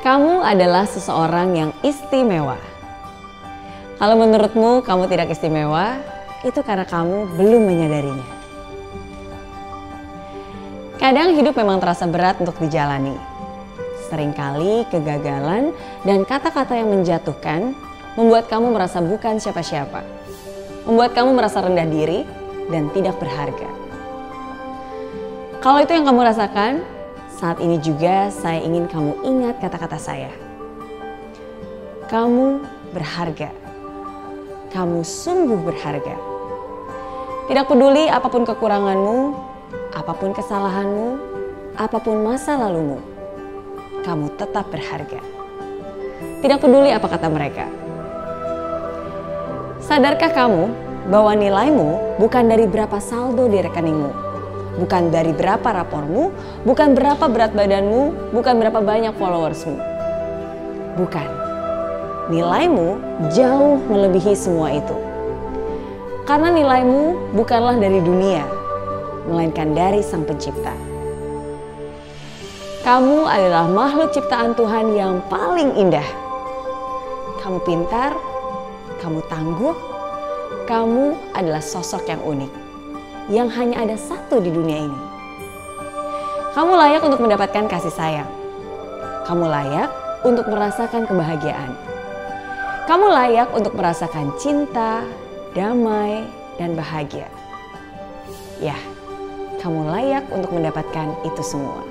Kamu adalah seseorang yang istimewa. Kalau menurutmu kamu tidak istimewa, itu karena kamu belum menyadarinya. Kadang hidup memang terasa berat untuk dijalani. Seringkali kegagalan dan kata-kata yang menjatuhkan membuat kamu merasa bukan siapa-siapa. Membuat kamu merasa rendah diri dan tidak berharga. Kalau itu yang kamu rasakan, saat ini juga saya ingin kamu ingat kata-kata saya. Kamu berharga. Kamu sungguh berharga. Tidak peduli apa pun kekuranganmu, apa pun kesalahanmu, apa pun masa lalumu, kamu tetap berharga. Tidak peduli apa kata mereka. Sadarkah kamu bahwa nilaimu bukan dari berapa saldo di rekeningmu, bukan dari berapa rapormu, bukan berapa berat badanmu, bukan berapa banyak followersmu. Bukan. Nilaimu jauh melebihi semua itu. Karena nilaimu bukanlah dari dunia, melainkan dari Sang Pencipta. Kamu adalah makhluk ciptaan Tuhan yang paling indah. Kamu pintar, kamu tangguh, kamu adalah sosok yang unik yang hanya ada satu di dunia ini. Kamu layak untuk mendapatkan kasih sayang. Kamu layak untuk merasakan kebahagiaan. Kamu layak untuk merasakan cinta, damai, dan bahagia. Ya, kamu layak untuk mendapatkan itu semua.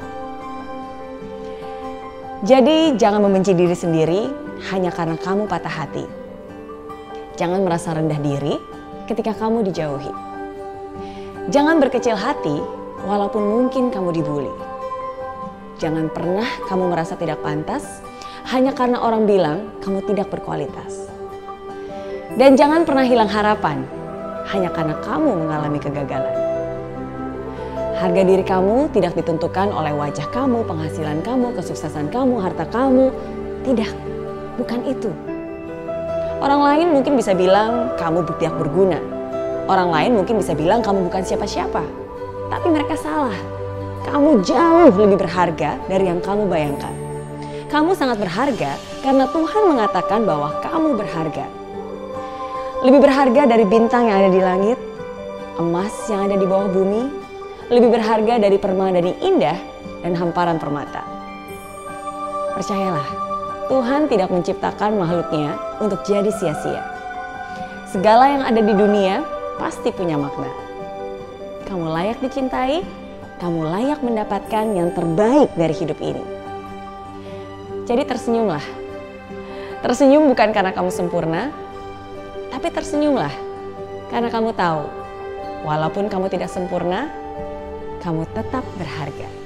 Jadi, jangan membenci diri sendiri hanya karena kamu patah hati. Jangan merasa rendah diri ketika kamu dijauhi. Jangan berkecil hati walaupun mungkin kamu dibully. Jangan pernah kamu merasa tidak pantas hanya karena orang bilang kamu tidak berkualitas. Dan jangan pernah hilang harapan hanya karena kamu mengalami kegagalan. Harga diri kamu tidak ditentukan oleh wajah kamu, penghasilan kamu, kesuksesan kamu, harta kamu. Tidak, bukan itu. Orang lain mungkin bisa bilang kamu tidak berguna, Orang lain mungkin bisa bilang kamu bukan siapa-siapa. Tapi mereka salah. Kamu jauh lebih berharga dari yang kamu bayangkan. Kamu sangat berharga karena Tuhan mengatakan bahwa kamu berharga. Lebih berharga dari bintang yang ada di langit, emas yang ada di bawah bumi, lebih berharga dari permadani indah dan hamparan permata. Percayalah, Tuhan tidak menciptakan makhluknya untuk jadi sia-sia. Segala yang ada di dunia pasti punya makna. Kamu layak dicintai, kamu layak mendapatkan yang terbaik dari hidup ini. Jadi tersenyumlah. Tersenyum bukan karena kamu sempurna, tapi tersenyumlah karena kamu tahu, walaupun kamu tidak sempurna, kamu tetap berharga.